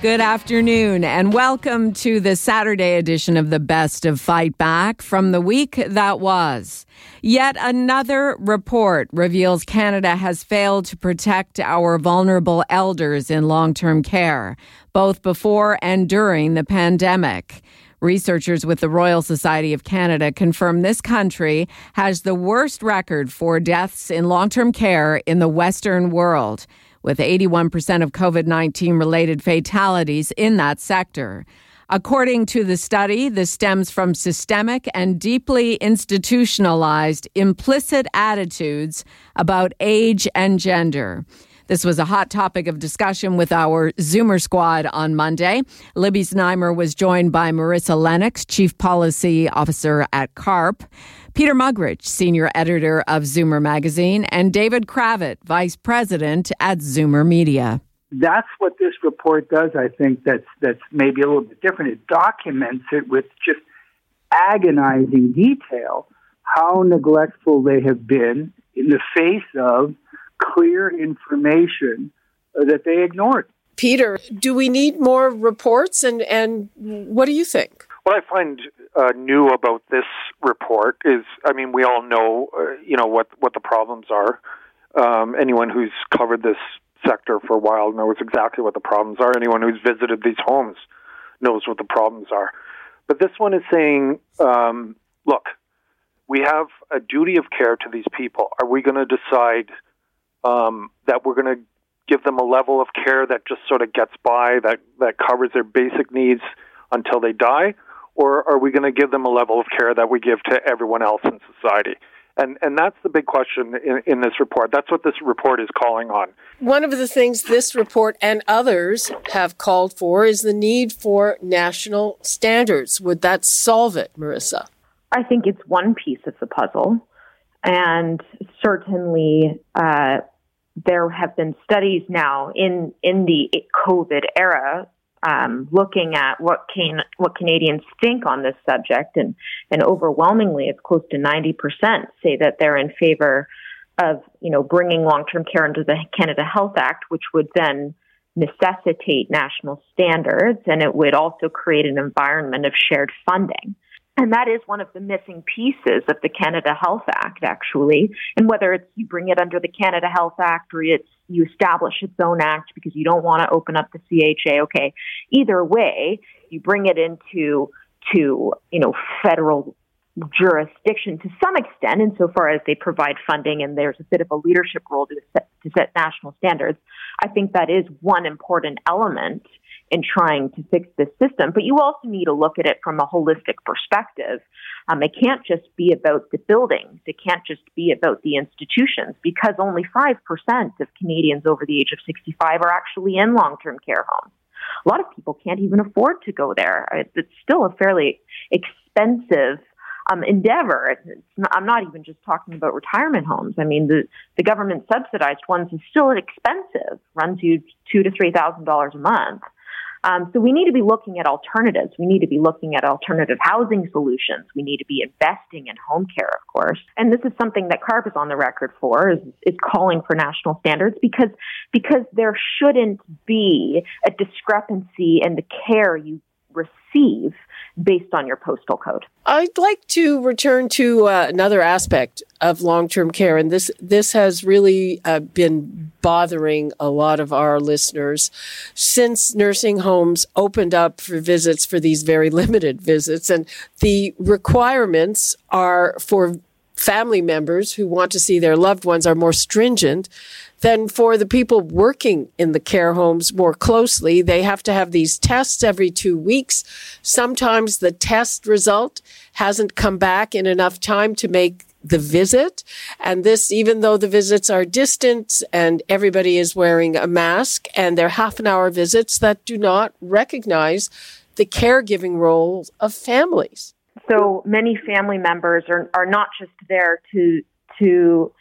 Good afternoon, and welcome to the Saturday edition of the Best of Fight Back from the week that was. Yet another report reveals Canada has failed to protect our vulnerable elders in long term care, both before and during the pandemic. Researchers with the Royal Society of Canada confirm this country has the worst record for deaths in long term care in the Western world with 81% of COVID 19 related fatalities in that sector. According to the study, this stems from systemic and deeply institutionalized implicit attitudes about age and gender. This was a hot topic of discussion with our Zoomer squad on Monday. Libby Znaimer was joined by Marissa Lennox, Chief Policy Officer at CARP. Peter Muggeridge, senior editor of Zoomer Magazine, and David Cravit, vice president at Zoomer Media. That's what this report does. I think that's that's maybe a little bit different. It documents it with just agonizing detail how neglectful they have been in the face of clear information that they ignored. Peter, do we need more reports and and what do you think? What I find uh, new about this report is, I mean, we all know, uh, you know, what what the problems are. Um, anyone who's covered this sector for a while knows exactly what the problems are. Anyone who's visited these homes knows what the problems are. But this one is saying, um, look, we have a duty of care to these people. Are we going to decide um, that we're going to give them a level of care that just sort of gets by, that, that covers their basic needs until they die? or are we going to give them a level of care that we give to everyone else in society? And, and that's the big question in, in this report. That's what this report is calling on. One of the things this report and others have called for is the need for national standards. Would that solve it, Marissa? I think it's one piece of the puzzle. And certainly, uh, there have been studies now in, in the COVID era um, looking at what can what Canadians think on this subject, and and overwhelmingly, it's close to ninety percent say that they're in favor of you know bringing long term care into the Canada Health Act, which would then necessitate national standards, and it would also create an environment of shared funding. And that is one of the missing pieces of the Canada Health Act, actually. And whether it's you bring it under the Canada Health Act or it's you establish its own act because you don't want to open up the CHA, okay. Either way, you bring it into to you know federal jurisdiction to some extent, insofar as they provide funding and there's a bit of a leadership role to set, to set national standards. I think that is one important element in trying to fix this system. But you also need to look at it from a holistic perspective. Um, it can't just be about the buildings. It can't just be about the institutions because only 5% of Canadians over the age of 65 are actually in long-term care homes. A lot of people can't even afford to go there. It's still a fairly expensive um, endeavor. Not, I'm not even just talking about retirement homes. I mean, the, the government subsidized ones is still expensive, runs you two to three thousand dollars a month. Um, so we need to be looking at alternatives. We need to be looking at alternative housing solutions. We need to be investing in home care, of course. And this is something that CARP is on the record for, is, is calling for national standards because, because there shouldn't be a discrepancy in the care you receive based on your postal code. I'd like to return to uh, another aspect of long-term care, and this this has really uh, been bothering a lot of our listeners since nursing homes opened up for visits for these very limited visits, and the requirements are for family members who want to see their loved ones are more stringent then for the people working in the care homes more closely, they have to have these tests every two weeks. Sometimes the test result hasn't come back in enough time to make the visit. And this, even though the visits are distant and everybody is wearing a mask and they're half an hour visits that do not recognize the caregiving role of families. So many family members are, are not just there to, to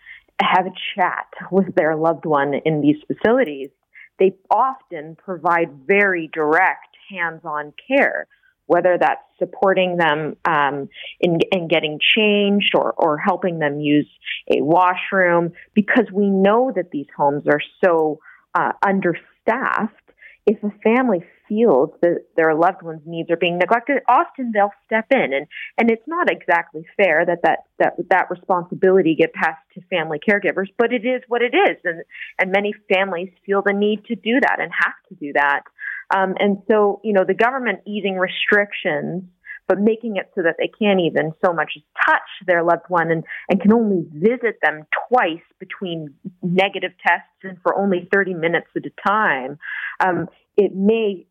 have a chat with their loved one in these facilities. They often provide very direct hands-on care, whether that's supporting them um, in, in getting changed or, or helping them use a washroom, because we know that these homes are so uh, understaffed. If a family feels that their loved one's needs are being neglected, often they'll step in, and and it's not exactly fair that that that that responsibility get passed to family caregivers, but it is what it is, and and many families feel the need to do that and have to do that, um, and so you know the government easing restrictions but making it so that they can't even so much as touch their loved one and, and can only visit them twice between negative tests and for only 30 minutes at a time, um, it may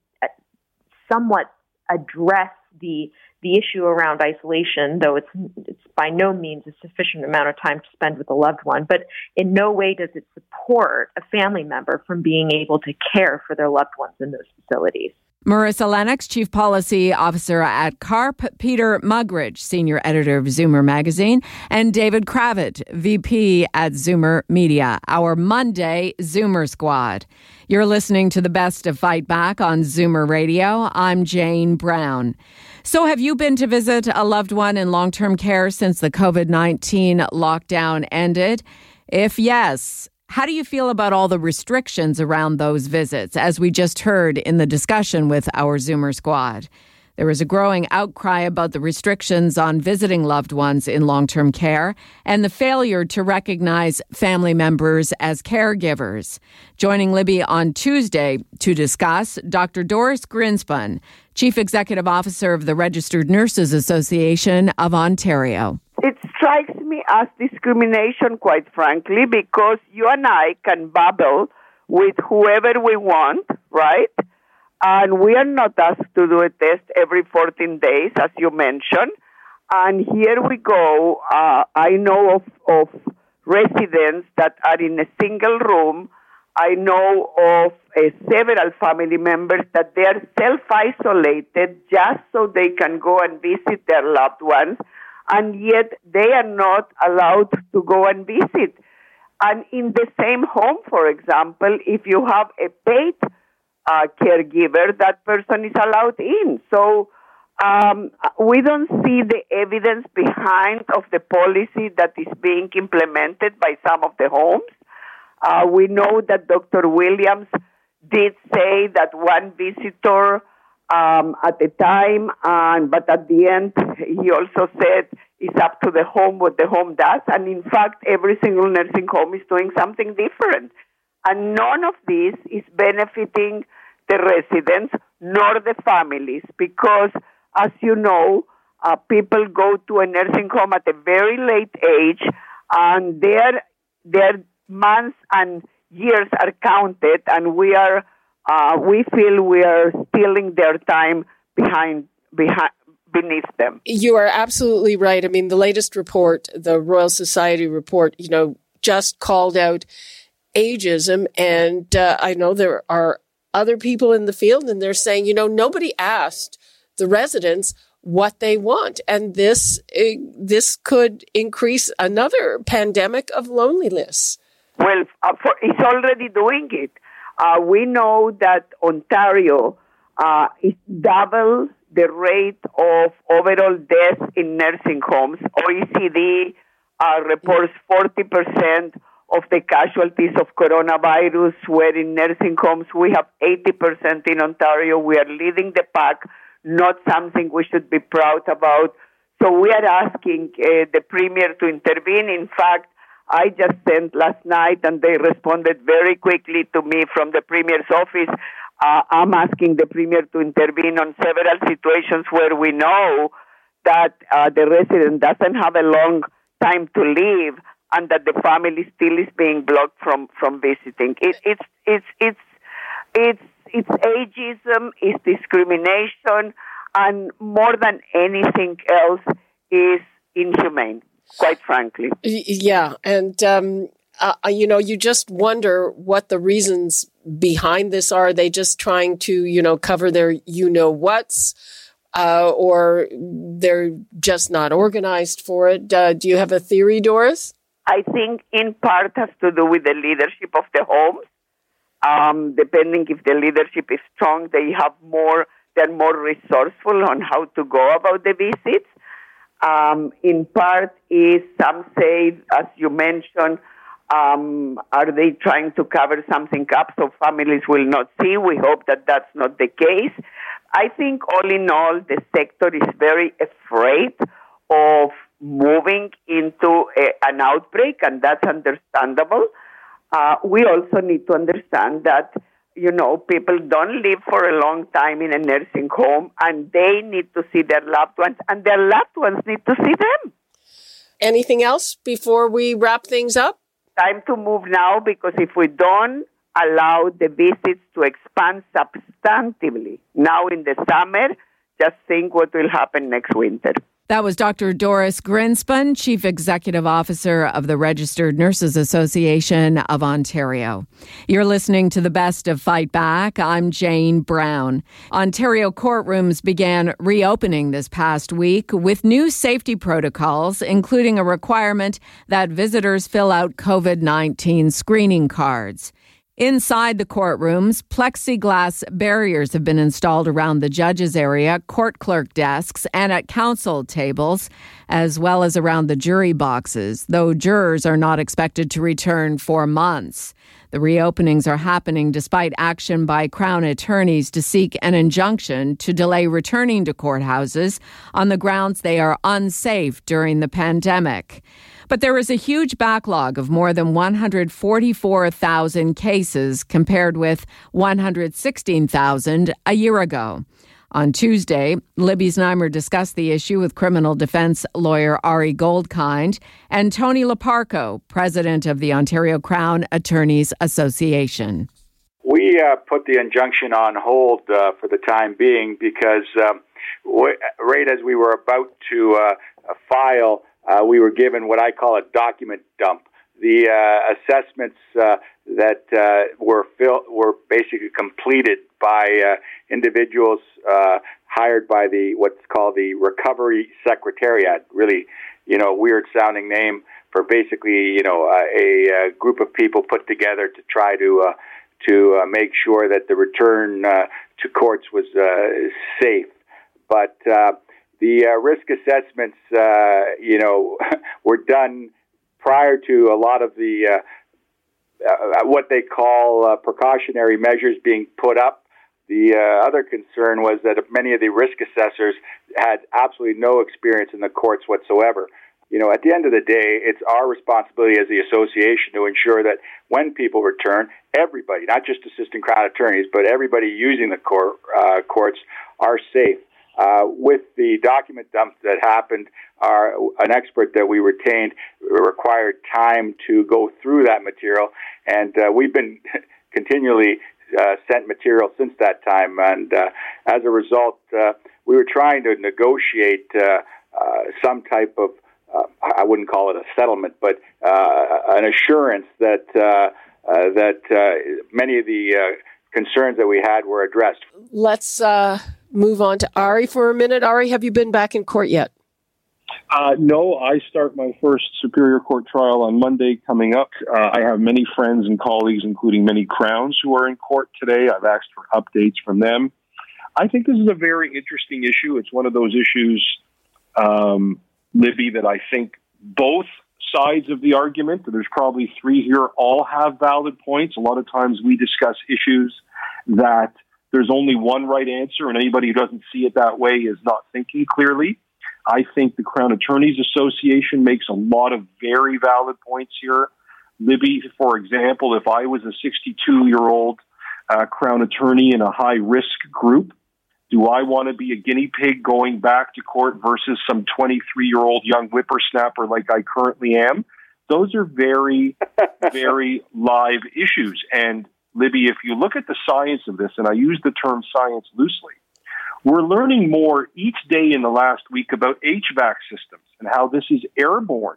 somewhat address the the issue around isolation, though it's it's by no means a sufficient amount of time to spend with a loved one. But in no way does it support a family member from being able to care for their loved ones in those facilities. Marissa Lennox, Chief Policy Officer at CARP, Peter Muggeridge, Senior Editor of Zoomer Magazine, and David Cravit, VP at Zoomer Media, our Monday Zoomer Squad. You're listening to the best of Fight Back on Zoomer Radio. I'm Jane Brown. So, have you been to visit a loved one in long term care since the COVID 19 lockdown ended? If yes, how do you feel about all the restrictions around those visits, as we just heard in the discussion with our Zoomer squad? there was a growing outcry about the restrictions on visiting loved ones in long term care and the failure to recognize family members as caregivers. Joining Libby on Tuesday to discuss, Dr. Doris Grinspun, Chief Executive Officer of the Registered Nurses Association of Ontario it strikes me as discrimination, quite frankly, because you and I can babble with whoever we want, right? And we are not asked to do a test every 14 days, as you mentioned. And here we go. Uh, I know of, of residents that are in a single room. I know of uh, several family members that they are self isolated just so they can go and visit their loved ones and yet they are not allowed to go and visit. And in the same home, for example, if you have a paid uh, caregiver, that person is allowed in. So um, we don't see the evidence behind of the policy that is being implemented by some of the homes. Uh, we know that Dr. Williams did say that one visitor um, at the time, and but at the end, he also said it's up to the home what the home does. And in fact, every single nursing home is doing something different, and none of this is benefiting the residents nor the families because, as you know, uh, people go to a nursing home at a very late age, and their their months and years are counted, and we are uh, we feel we are stealing their time behind behind beneath them. You are absolutely right. I mean, the latest report, the Royal Society report, you know, just called out ageism, and uh, I know there are other people in the field, and they're saying, you know, nobody asked the residents what they want, and this uh, this could increase another pandemic of loneliness. Well, uh, for, it's already doing it. Uh, we know that Ontario uh, is double the rate of overall deaths in nursing homes. OECD uh, reports 40% of the casualties of coronavirus were in nursing homes. We have 80% in Ontario. We are leading the pack, not something we should be proud about. So we are asking uh, the Premier to intervene. In fact, I just sent last night and they responded very quickly to me from the Premier's office. Uh, I'm asking the Premier to intervene on several situations where we know that uh, the resident doesn't have a long time to live and that the family still is being blocked from, from visiting. It, it's, it's, it's, it's, it's ageism, it's discrimination, and more than anything else is inhumane quite frankly. Yeah. And, um, uh, uh, you know, you just wonder what the reasons behind this are. are they just trying to, you know, cover their you know what's? uh, or they're just not organized for it. Uh, do you have a theory, Doris? I think in part has to do with the leadership of the homes. Um, depending if the leadership is strong, they have more, they're more resourceful on how to go about the visits. Um, in part is some say, as you mentioned, um, are they trying to cover something up so families will not see? We hope that that's not the case. I think all in all, the sector is very afraid of moving into a, an outbreak, and that's understandable. Uh, we also need to understand that you know, people don't live for a long time in a nursing home and they need to see their loved ones and their loved ones need to see them. Anything else before we wrap things up? Time to move now because if we don't allow the visits to expand substantively now in the summer, just think what will happen next winter. That was Dr. Doris Grinspun, Chief Executive Officer of the Registered Nurses Association of Ontario. You're listening to the best of Fight Back. I'm Jane Brown. Ontario courtrooms began reopening this past week with new safety protocols, including a requirement that visitors fill out COVID 19 screening cards. Inside the courtrooms, plexiglass barriers have been installed around the judges' area, court clerk desks, and at counsel tables, as well as around the jury boxes, though jurors are not expected to return for months. The reopenings are happening despite action by Crown attorneys to seek an injunction to delay returning to courthouses on the grounds they are unsafe during the pandemic. But there is a huge backlog of more than 144,000 cases compared with 116,000 a year ago. On Tuesday, Libby Znaimer discussed the issue with criminal defense lawyer Ari Goldkind and Tony Loparco, president of the Ontario Crown Attorneys Association. We uh, put the injunction on hold uh, for the time being because um, right as we were about to uh, file uh, we were given what I call a document dump. The uh, assessments uh, that uh, were fil- were basically completed by uh, individuals uh, hired by the what's called the Recovery Secretariat. Really, you know, weird sounding name for basically you know a, a group of people put together to try to to make sure that the return to courts was safe. But the uh, risk assessments, uh, you know, were done prior to a lot of the uh, uh what they call uh, precautionary measures being put up. The uh, other concern was that many of the risk assessors had absolutely no experience in the courts whatsoever. You know, at the end of the day, it's our responsibility as the association to ensure that when people return, everybody, not just assistant crown attorneys, but everybody using the court, courts, are safe. Uh, with the document dumps that happened, our, an expert that we retained required time to go through that material, and uh, we've been continually uh, sent material since that time. And uh, as a result, uh, we were trying to negotiate some type of I wouldn't call it a settlement, but an assurance that that many of the concerns that we had were addressed. Let's move on to Ari for a minute. Ari, have you been back in court yet? Uh, no, I start my first Superior Court trial on Monday coming up. Uh, I have many friends and colleagues, including many crowns, who are in court today. I've asked for updates from them. I think this is a very interesting issue. It's one of those issues, um, Libby, that I think both sides of the argument, there's probably three here, all have valid points. A lot of times we discuss issues that there's only one right answer, and anybody who doesn't see it that way is not thinking clearly. I think the Crown Attorneys Association makes a lot of very valid points here. Libby, for example, if I was a 62 year old uh, Crown attorney in a high risk group, do I want to be a guinea pig going back to court versus some 23 year old young whippersnapper like I currently am? Those are very, very live issues. And Libby, if you look at the science of this, and I use the term science loosely, we're learning more each day in the last week about HVAC systems and how this is airborne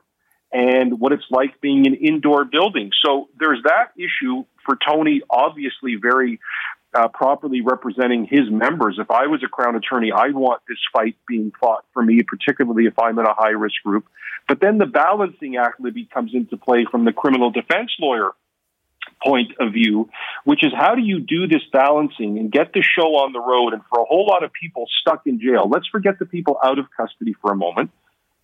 and what it's like being in indoor buildings. So there's that issue for Tony, obviously very uh, properly representing his members. If I was a Crown attorney, I'd want this fight being fought for me, particularly if I'm in a high risk group. But then the Balancing Act, Libby, comes into play from the criminal defense lawyer point of view, which is how do you do this balancing and get the show on the road and for a whole lot of people stuck in jail? Let's forget the people out of custody for a moment.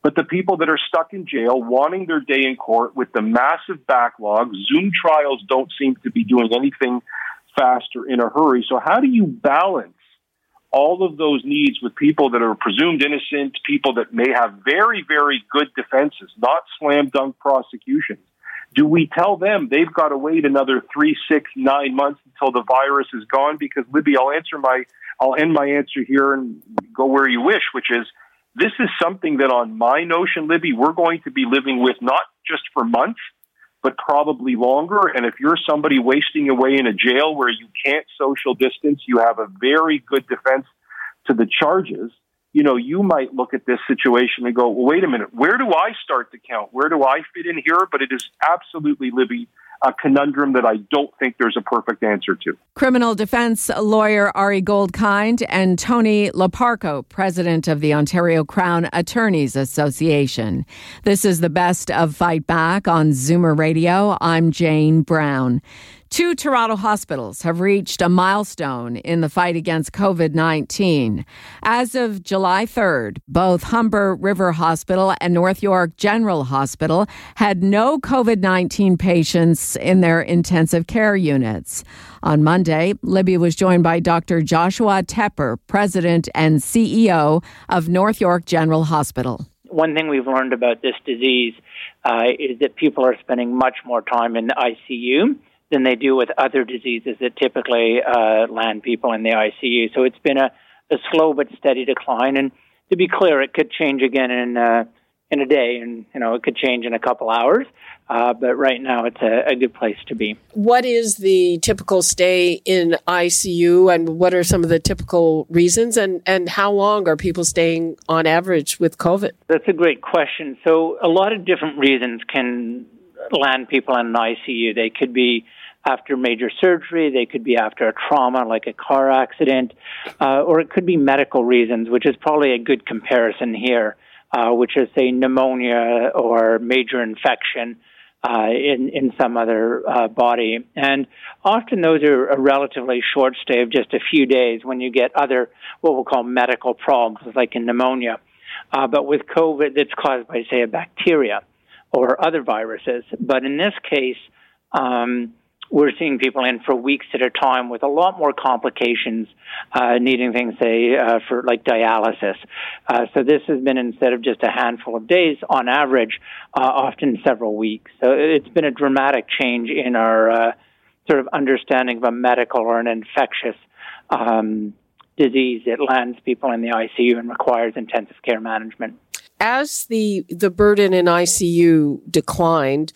But the people that are stuck in jail wanting their day in court with the massive backlog, Zoom trials don't seem to be doing anything fast or in a hurry. So, how do you balance all of those needs with people that are presumed innocent, people that may have very, very good defenses, not slam dunk prosecutions? Do we tell them they've got to wait another three, six, nine months until the virus is gone? Because Libby, I'll answer my, I'll end my answer here and go where you wish, which is this is something that on my notion, Libby, we're going to be living with not just for months, but probably longer. And if you're somebody wasting away in a jail where you can't social distance, you have a very good defense to the charges you know, you might look at this situation and go, well, wait a minute, where do I start to count? Where do I fit in here? But it is absolutely, Libby, a conundrum that I don't think there's a perfect answer to. Criminal defense lawyer Ari Goldkind and Tony Loparco, president of the Ontario Crown Attorneys Association. This is the best of Fight Back on Zoomer Radio. I'm Jane Brown. Two Toronto hospitals have reached a milestone in the fight against COVID 19. As of July 3rd, both Humber River Hospital and North York General Hospital had no COVID 19 patients in their intensive care units. On Monday, Libby was joined by Dr. Joshua Tepper, President and CEO of North York General Hospital. One thing we've learned about this disease uh, is that people are spending much more time in the ICU than they do with other diseases that typically uh, land people in the ICU. So it's been a, a slow but steady decline. And to be clear, it could change again in uh, in a day, and you know it could change in a couple hours. Uh, but right now, it's a, a, good place to be. What is the typical stay in ICU, and what are some of the typical reasons, and and how long are people staying on average with COVID? That's a great question. So a lot of different reasons can land people in an ICU. They could be after major surgery, they could be after a trauma like a car accident, uh, or it could be medical reasons, which is probably a good comparison here, uh, which is, say, pneumonia or major infection. Uh, in in some other uh, body, and often those are a relatively short stay of just a few days. When you get other what we'll call medical problems, like in pneumonia, uh, but with COVID, it's caused by say a bacteria or other viruses. But in this case, um, we're seeing people in for weeks at a time with a lot more complications, uh, needing things, say, uh, for like dialysis. Uh, so this has been instead of just a handful of days, on average, uh, often several weeks. So it's been a dramatic change in our uh, sort of understanding of a medical or an infectious um, disease that lands people in the ICU and requires intensive care management as the the burden in ICU declined,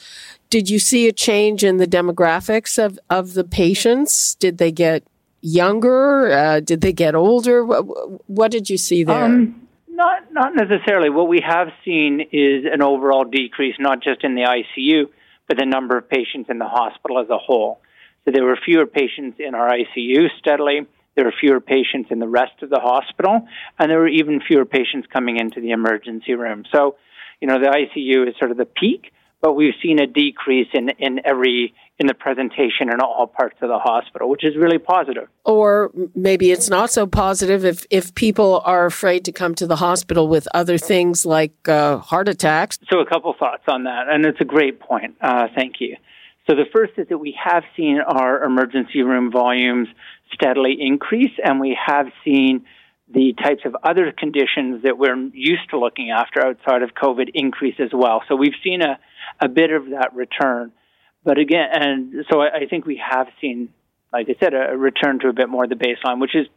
did you see a change in the demographics of, of the patients? Did they get younger? Uh, did they get older? What, what did you see there? Um, not not necessarily. What we have seen is an overall decrease, not just in the ICU, but the number of patients in the hospital as a whole. So there were fewer patients in our ICU steadily there were fewer patients in the rest of the hospital, and there were even fewer patients coming into the emergency room. So, you know, the ICU is sort of the peak, but we've seen a decrease in, in every in the presentation in all parts of the hospital, which is really positive. Or maybe it's not so positive if, if people are afraid to come to the hospital with other things like uh, heart attacks. So, a couple thoughts on that, and it's a great point. Uh, thank you. So, the first is that we have seen our emergency room volumes steadily increase, and we have seen the types of other conditions that we're used to looking after outside of COVID increase as well. So we've seen a, a bit of that return. But again, and so I, I think we have seen, like I said, a, a return to a bit more of the baseline, which is,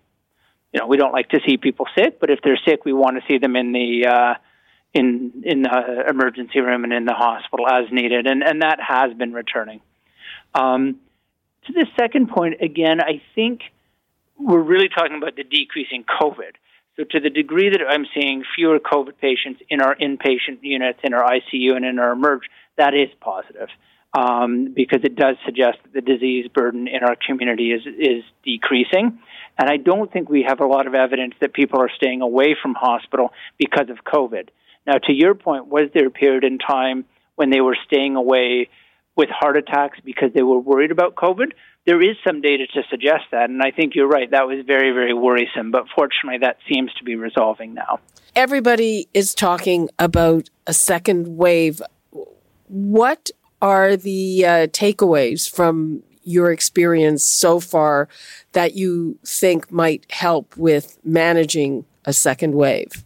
you know, we don't like to see people sick, but if they're sick, we want to see them in the, uh, in, in the emergency room and in the hospital as needed. And, and that has been returning. Um, to the second point, again, I think we're really talking about the decrease in COVID. So, to the degree that I'm seeing fewer COVID patients in our inpatient units, in our ICU, and in our emerge, that is positive. um, because it does suggest that the disease burden in our community is is decreasing. And I don't think we have a lot of evidence that people are staying away from hospital because of COVID. Now, to your point, was there a period in time when they were staying away with heart attacks because they were worried about COVID? There is some data to suggest that, and I think you're right. That was very, very worrisome, but fortunately, that seems to be resolving now. Everybody is talking about a second wave. What are the uh, takeaways from your experience so far that you think might help with managing a second wave?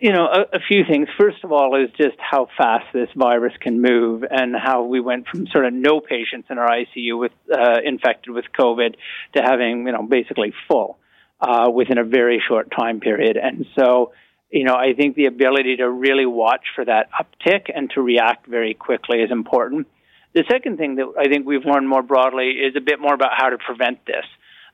You know, a, a, few things. First of all, is just how fast this virus can move, and how we went from sort of no patients in our ICU with uh, infected with COVID to having you know basically full uh, within a very short time period. And so, you know, I think the ability to really watch for that uptick and to react very quickly is important. The second thing that I think we've learned more broadly is a bit more about how to prevent this.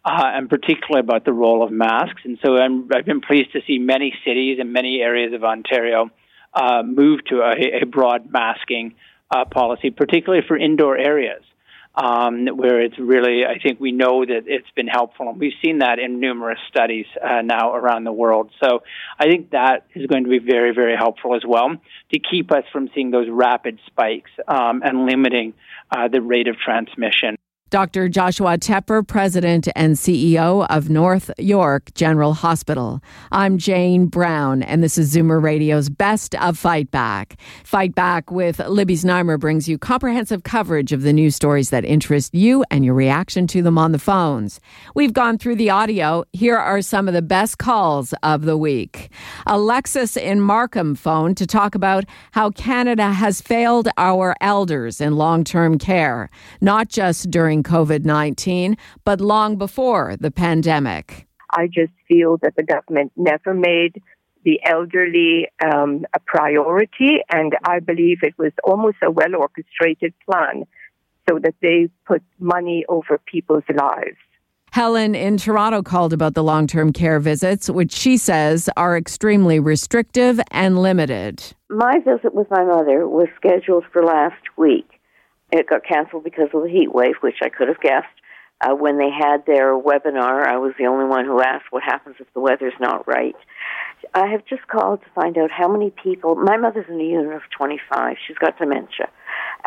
Uh, and particularly about the role of masks. And so i have been pleased to see many cities and many areas of Ontario uh, move to a, a broad masking uh, policy, particularly for indoor areas um, where it's really, I think we know that it's been helpful, and we've seen that in numerous studies uh, now around the world. So I think that is going to be very, very helpful as well to keep us from seeing those rapid spikes um, and limiting uh, the rate of transmission. Dr. Joshua Tepper, President and CEO of North York General Hospital. I'm Jane Brown, and this is Zoomer Radio's Best of Fight Back. Fight Back with Libby Znaimer brings you comprehensive coverage of the news stories that interest you and your reaction to them on the phones. We've gone through the audio. Here are some of the best calls of the week. Alexis in Markham phoned to talk about how Canada has failed our elders in long term care, not just during during COVID 19, but long before the pandemic. I just feel that the government never made the elderly um, a priority, and I believe it was almost a well orchestrated plan so that they put money over people's lives. Helen in Toronto called about the long term care visits, which she says are extremely restrictive and limited. My visit with my mother was scheduled for last week. It got canceled because of the heat wave, which I could have guessed. Uh, when they had their webinar, I was the only one who asked what happens if the weather's not right. I have just called to find out how many people. My mother's in a unit of 25. She's got dementia.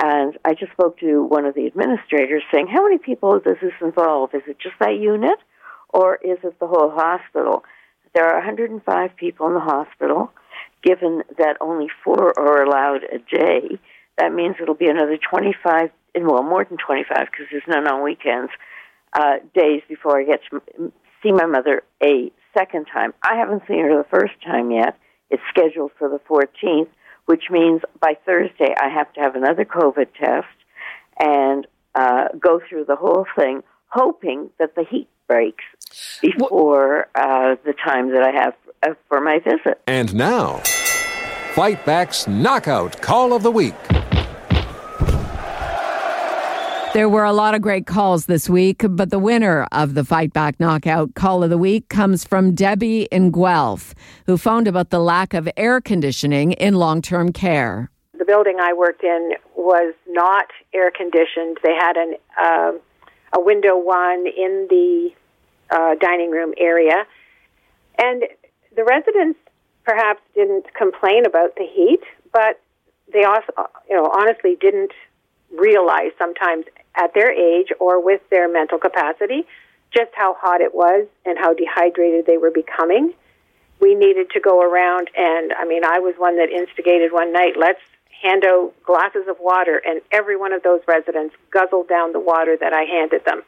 And I just spoke to one of the administrators saying, How many people does this involve? Is it just that unit or is it the whole hospital? There are 105 people in the hospital. Given that only four are allowed a day, that means it'll be another 25, well, more than 25 because there's none on weekends, uh, days before I get to see my mother a second time. I haven't seen her the first time yet. It's scheduled for the 14th, which means by Thursday I have to have another COVID test and uh, go through the whole thing, hoping that the heat breaks before uh, the time that I have uh, for my visit. And now, Fight Back's Knockout Call of the Week. There were a lot of great calls this week, but the winner of the Fight Back Knockout Call of the Week comes from Debbie in Guelph, who phoned about the lack of air conditioning in long term care. The building I worked in was not air conditioned. They had an, uh, a window one in the uh, dining room area. And the residents perhaps didn't complain about the heat, but they also, you know, honestly didn't realize sometimes at their age or with their mental capacity just how hot it was and how dehydrated they were becoming. We needed to go around, and I mean, I was one that instigated one night, let's hand out glasses of water, and every one of those residents guzzled down the water that I handed them.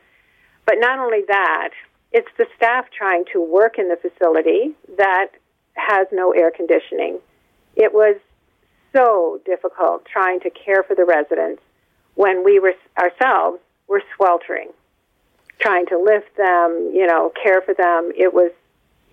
But not only that, it's the staff trying to work in the facility that has no air conditioning. It was so difficult trying to care for the residents when we were ourselves were sweltering, trying to lift them, you know, care for them. It was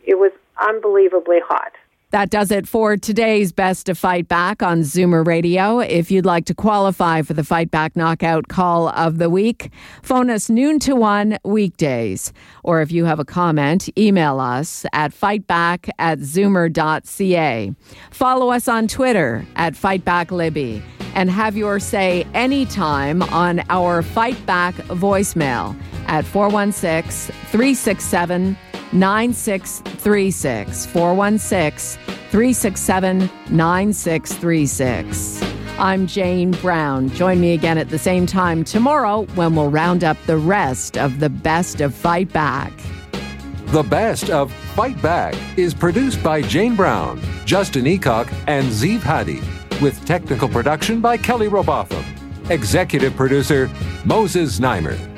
it was unbelievably hot. That does it for today's Best to Fight Back on Zoomer Radio. If you'd like to qualify for the Fight Back Knockout Call of the Week, phone us noon to one weekdays. Or if you have a comment, email us at fightback at zoomer.ca. Follow us on Twitter at FightbackLibby and have your say anytime on our Fight Back voicemail at 416 367 9636. 416 367 9636. I'm Jane Brown. Join me again at the same time tomorrow when we'll round up the rest of the best of Fight Back. The Best of Fight Back is produced by Jane Brown, Justin Eacock, and Zeev Hadi, with technical production by Kelly Robotham. Executive producer Moses Znaimer.